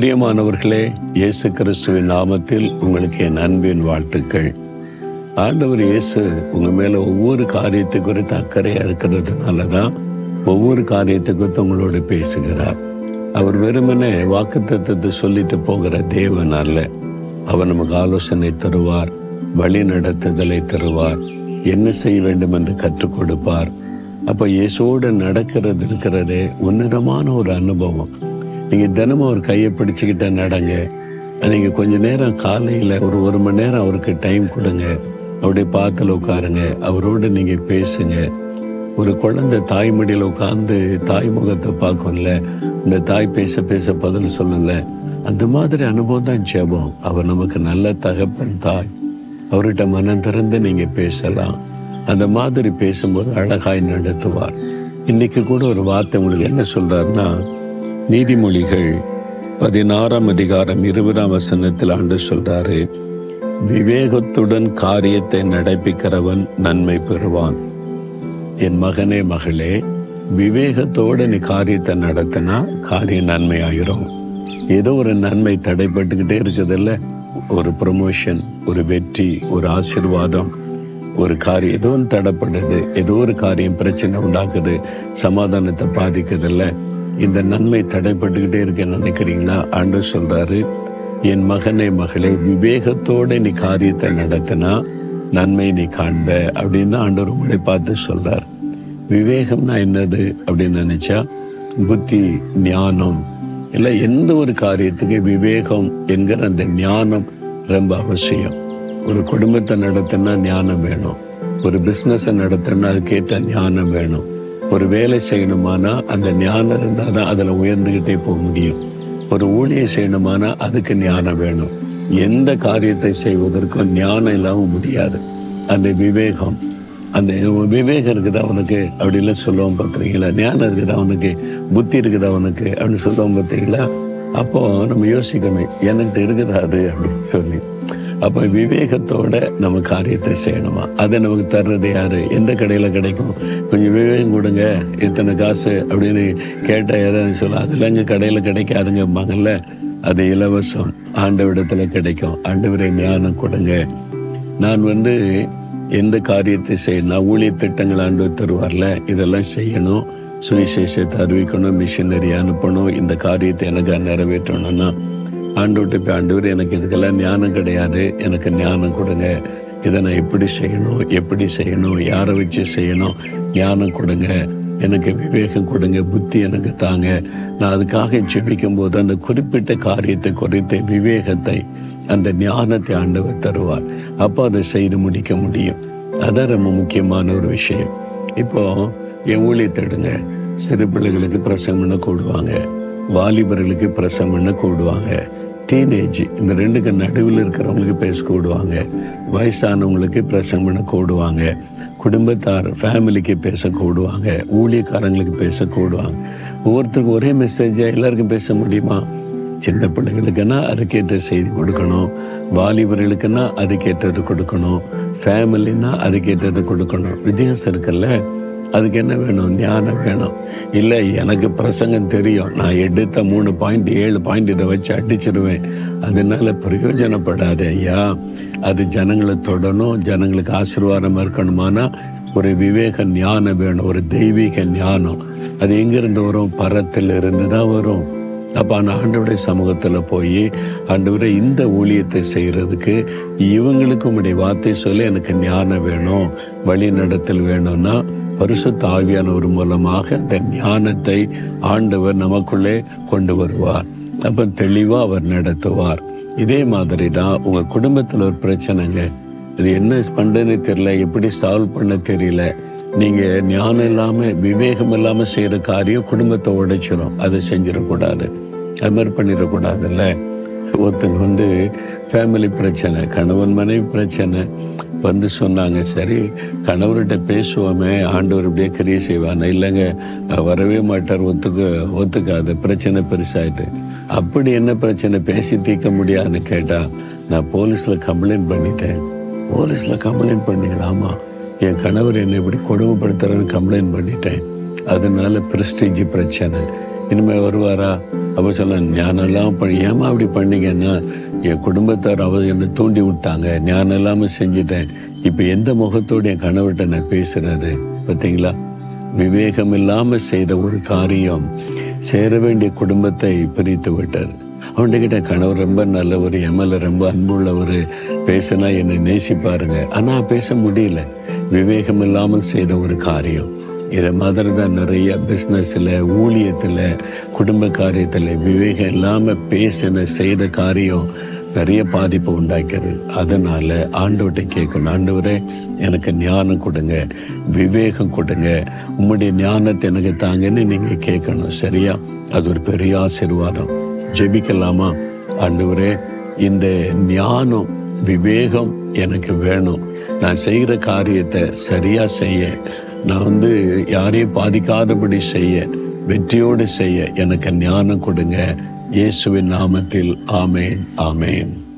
பிரியமானவர்களே இயேசு கிறிஸ்துவின் நாமத்தில் உங்களுக்கு என் அன்பின் வாழ்த்துக்கள். ஆண்டவர் இயேசு உங்க மேலே ஒவ்வொரு காரியத்தை குறித்து அக்கறையாக இருக்கிறதுனால தான் ஒவ்வொரு காரியத்தை குறித்து உங்களோடு பேசுகிறார். அவர் வெறுமனே வாக்குத்தத்தத்தை சொல்லிட்டு போகிற தேவன் அல்ல. அவர் நமக்கு ஆலோசனை தருவார் வழி நடத்துதலை தருவார் என்ன செய்ய வேண்டும் என்று கற்றுக் கொடுப்பார். அப்போ இயேசுவோடு நடக்கிறது இருக்கிறதே உன்னதமான ஒரு அனுபவம். நீங்கள் தினமும் அவர் கையை பிடிச்சிக்கிட்ட நடங்க. நீங்கள் கொஞ்ச நேரம் காலையில் ஒரு ஒரு மணி நேரம் அவருக்கு டைம் கொடுங்க. அவருடைய பாத்தில் உட்காருங்க. அவரோடு நீங்கள் பேசுங்க. ஒரு குழந்தை தாய்மடியில் உட்காந்து தாய் முகத்தை பார்க்கும்ல. இந்த தாய் பேச பேச பதில் சொல்லல அந்த மாதிரி அனுபவம் தான் ஜெபம். அவர் நமக்கு நல்ல தகப்பன் தாய். அவர்கிட்ட மனம் திறந்து நீங்கள் பேசலாம். அந்த மாதிரி பேசும்போது அழகாய் நடத்துவார். இன்னைக்கு கூட ஒரு வார்த்தை உங்களுக்கு என்ன சொல்கிறாருன்னா நீதிமொழிகள் பதினாறாம் அதிகாரம் இருபதாம் வசனத்தில் ஆண்டு சொல்றாரு விவேகத்துடன் காரியத்தை நடப்பிக்கிறவன் நன்மை பெறுவான். என் மகனே மகளே விவேகத்தோடு நீ காரியத்தை நடத்தினா காரியம் நன்மையாயிரும். ஏதோ ஒரு நன்மை தடைப்பட்டுக்கிட்டே இருக்குதுல்ல ஒரு ப்ரமோஷன் ஒரு வெற்றி ஒரு ஆசிர்வாதம் ஒரு காரியம் ஏதோ ஒன்று தடைப்படுது ஏதோ ஒரு காரியம் பிரச்சனை உண்டாக்குது சமாதானத்தை பாதிக்குதில்ல இந்த நன்மை தடைப்பட்டுக்கிட்டே இருக்கேன்னு நினைக்கிறீங்களா ஆண்டு சொல்றாரு என் மகனே மகளே விவேகத்தோடு நீ காரியத்தை நடத்தினா நன்மை நீ காண்ப. அப்படின்னு ஆண்டவர் உங்களை பார்த்து சொல்றார். விவேகம்னா என்னது அப்படின்னு நினைச்சா புத்தி ஞானம். இல்லை எந்த ஒரு காரியத்துக்கு விவேகம் என்கிற அந்த ஞானம் ரொம்ப அவசியம். ஒரு குடும்பத்தை நடத்தினா ஞானம் வேணும். ஒரு பிஸ்னஸை நடத்தினா அதுக்கேற்ற ஞானம் வேணும். ஒரு வேலை செய்யணுமானா அந்த ஞானம் இருந்தால் தான் அதில் உயர்ந்துக்கிட்டே போக முடியும். ஒரு ஊழியம் செய்யணுமானா அதுக்கு ஞானம் வேணும். எந்த காரியத்தை செய்வதற்கும் ஞானம் இல்லாமல் முடியாது. அந்த விவேகம் அந்த விவேகம் இருக்குதா அவனுக்கு அப்படிலாம் சொல்லுவோம் பார்க்குறீங்களா? ஞானம் இருக்குதா அவனுக்கு புத்தி இருக்குதா அவனுக்கு அப்படின்னு சொல்லுவோம் பார்த்தீங்களா அப்போ நம்ம யோசிக்கணும் என்கிட்ட இருக்குதா அது அப்படின்னு சொல்லி. அப்போ விவேகத்தோட நம்ம காரியத்தை செய்யணுமா? அதை நமக்கு தர்றது யாரு? எந்த கடையில் கிடைக்கும்? கொஞ்சம் விவேகம் கொடுங்க. இத்தனை காசு அப்படின்னு கேட்டால் எதாவது சொல்ல அதெல்லாம் இங்கே கடையில் கிடைக்காதுங்கம்பாங்கல்ல அது இலவசம். ஆண்டவிடத்தில் கிடைக்கும். ஆண்டவரை ஞானம் கொடுங்க. நான் வந்து எந்த காரியத்தை செய்யணும்? ஊழிய திட்டங்கள் ஆண்டு தருவார்ல இதெல்லாம் செய்யணும். சுவிசேஷத்தை அறிவிக்கணும் மிஷினரி அனுப்பணும். இந்த காரியத்தை எனக்கு நிறைவேற்றணும்னா ஆண்டோட்டு போய் ஆண்டவர் எனக்கு இதுக்கெல்லாம் ஞானம் கிடையாது. எனக்கு ஞானம் கொடுங்க. இதை நான் எப்படி செய்யணும்? எப்படி செய்யணும்? யாரை வச்சு செய்யணும்? ஞானம் கொடுங்க. எனக்கு விவேகம் கொடுங்க. புத்தி எனக்கு தாங்க. நான் அதுக்காக ஜெபிக்கும் போது அந்த குறிப்பிட்ட காரியத்தை குறித்த விவேகத்தை அந்த ஞானத்தை ஆண்டவர் தருவார். அப்போ அதை செய்து முடிக்க முடியும். அதான் ரொம்ப முக்கியமான ஒரு விஷயம். இப்போ என் ஊழியத்தை எடுங்க. சிறு பிள்ளைகளுக்கு பிரசங்கம்னு கூடுவாங்க. வாலிபர்களுக்கு பிரசங்கம் கூடுவாங்க. டீனேஜ் இந்த ரெண்டுக்கு நடுவில் இருக்கிறவங்களுக்கு பேச கூடுவாங்க. வயசானவங்களுக்கு பிரசங்கம் பண்ண கூடுவாங்க. குடும்பத்தார் ஃபேமிலிக்கு பேச கூடுவாங்க. ஊழியக்காரங்களுக்கு பேச கூடுவாங்க. ஒவ்வொருத்தருக்கும் ஒரே மெசேஜாக எல்லாருக்கும் பேச முடியுமா? சின்ன பிள்ளைங்களுக்குன்னா அதுக்கேற்ற செய்தி கொடுக்கணும். வாலிபர்களுக்குன்னா அதுக்கேற்றது கொடுக்கணும். ஃபேமிலின்னா அதுக்கேற்றது கொடுக்கணும். வித்தியாசம் இருக்குல்ல? அதுக்கு என்ன வேணும்? ஞானம் வேணும். இல்லை எனக்கு பிரசங்கம் தெரியும். நான் எடுத்த மூணு பாயிண்ட் ஏழு பாயிண்ட் இதை வச்சு அடிச்சிருவேன். அதனால பிரயோஜனப்படாது ஐயா. அது ஜனங்களை தொடணும் ஜனங்களுக்கு ஆசீர்வாதம் இருக்கணுமானா ஒரு விவேக ஞானம் வேணும் ஒரு தெய்வீக ஞானம். அது எங்கிருந்து வரும்? பரத்தில் இருந்து தான் வரும். அப்போ அந்த ஆண்டவருடைய சமூகத்தில் போய் ஆண்டவரை இந்த ஊழியத்தை செய்கிறதுக்கு இவங்களுக்கு உடைய வார்த்தை சொல்லி எனக்கு ஞானம் வேணும் வழி நடத்தல் வேணும்னா பரிசுத்த ஆவியானவர் மூலமாக அந்த ஞானத்தை ஆண்டவர் நமக்குள்ளே கொண்டு வருவார். அப்போ தெளிவாக அவர் நடத்துவார். இதே மாதிரி தான் உங்கள் குடும்பத்தில் ஒரு பிரச்சனைங்க. அது என்ன பண்ணுறதுன்னு தெரியல எப்படி சால்வ் பண்ண தெரியல. நீங்கள் ஞானம் இல்லாமல் விவேகம் இல்லாமல் செய்கிற காரியம் குடும்பத்தை உடைச்சிடும் அதை செஞ்சிடக்கூடாது. அது மாதிரி பண்ணிடக்கூடாதுல்ல? ஒருத்தங்க வந்து ஃபேமிலி பிரச்சனை கணவன் மனைவி பிரச்சனை. வந்து சொன்னாங்க சரி கணவர்கிட்ட பேசுவோமே ஆண்டவர் இப்படியே கிரிய செய்வாங்க இல்லைங்க வரவே மாட்டார் ஒத்துக்க ஒத்துக்காது பிரச்சனை பெருசாயிட்டு. அப்படி என்ன பிரச்சனை? பேசி தீர்க்க முடியாதுன்னு கேட்டால் நான் போலீஸில் கம்ப்ளைண்ட் பண்ணிட்டேன். போலீஸில் கம்ப்ளைண்ட் பண்ணிக்கலாமா என் கணவர் என்னை இப்படி கொடுமைப்படுத்துறேன்னு கம்ப்ளைண்ட் பண்ணிட்டேன். அதனால பிரஸ்டீஜ் பிரச்சனை. இனிமேல் வருவாரா? அப்போ சொல்ல ஞானம்லாம் பண்ணி ஏமா அப்படி பண்ணீங்கன்னா என் குடும்பத்தார் அவ என்னை தூண்டி விட்டாங்க. ஞானம் இல்லாமல் செஞ்சுட்டேன். இப்போ எந்த முகத்தோடு என் கணவர்கிட்ட நான் பேசுறது? பார்த்தீங்களா விவேகம் இல்லாமல் செய்த ஒரு காரியம். சேர வேண்டிய குடும்பத்தை பிரித்து விட்டார். அவன்கிட்ட கணவர் ரொம்ப நல்லவர் எம்எல்ஏ ரொம்ப அன்புள்ளவர். பேசினா என்னை நேசிப்பாருங்க. ஆனால் பேச முடியல. விவேகம் இல்லாமல் செய்த ஒரு காரியம். இதை மாதிரி தான் நிறைய பிஸ்னஸில் ஊழியத்தில் குடும்ப காரியத்தில் விவேகம் இல்லாமல் பேசின செய்த காரியம் நிறைய பாதிப்பை உண்டாக்கிறது அதனால் ஆண்டவர்கிட்ட கேட்கணும். ஆண்டவரே எனக்கு ஞானம் கொடுங்க விவேகம் கொடுங்க. உம்முடைய ஞானத்தை எனக்கு தாங்கன்னு நீங்கள் கேட்கணும். சரியா? அது ஒரு பெரிய ஆசீர்வாதம். ஜெபிக்கலாமா? ஆண்டவரே இந்த ஞானம் விவேகம் எனக்கு வேணும். நான் செய்கிற காரியத்தை சரியாக செய்ய நான் வந்து யாரையும் பாதிக்காதபடி செய்ய வெற்றியோடு செய்ய எனக்கு ஞானம் கொடுங்க. இயேசுவின் நாமத்தில் ஆமேன் ஆமேன்.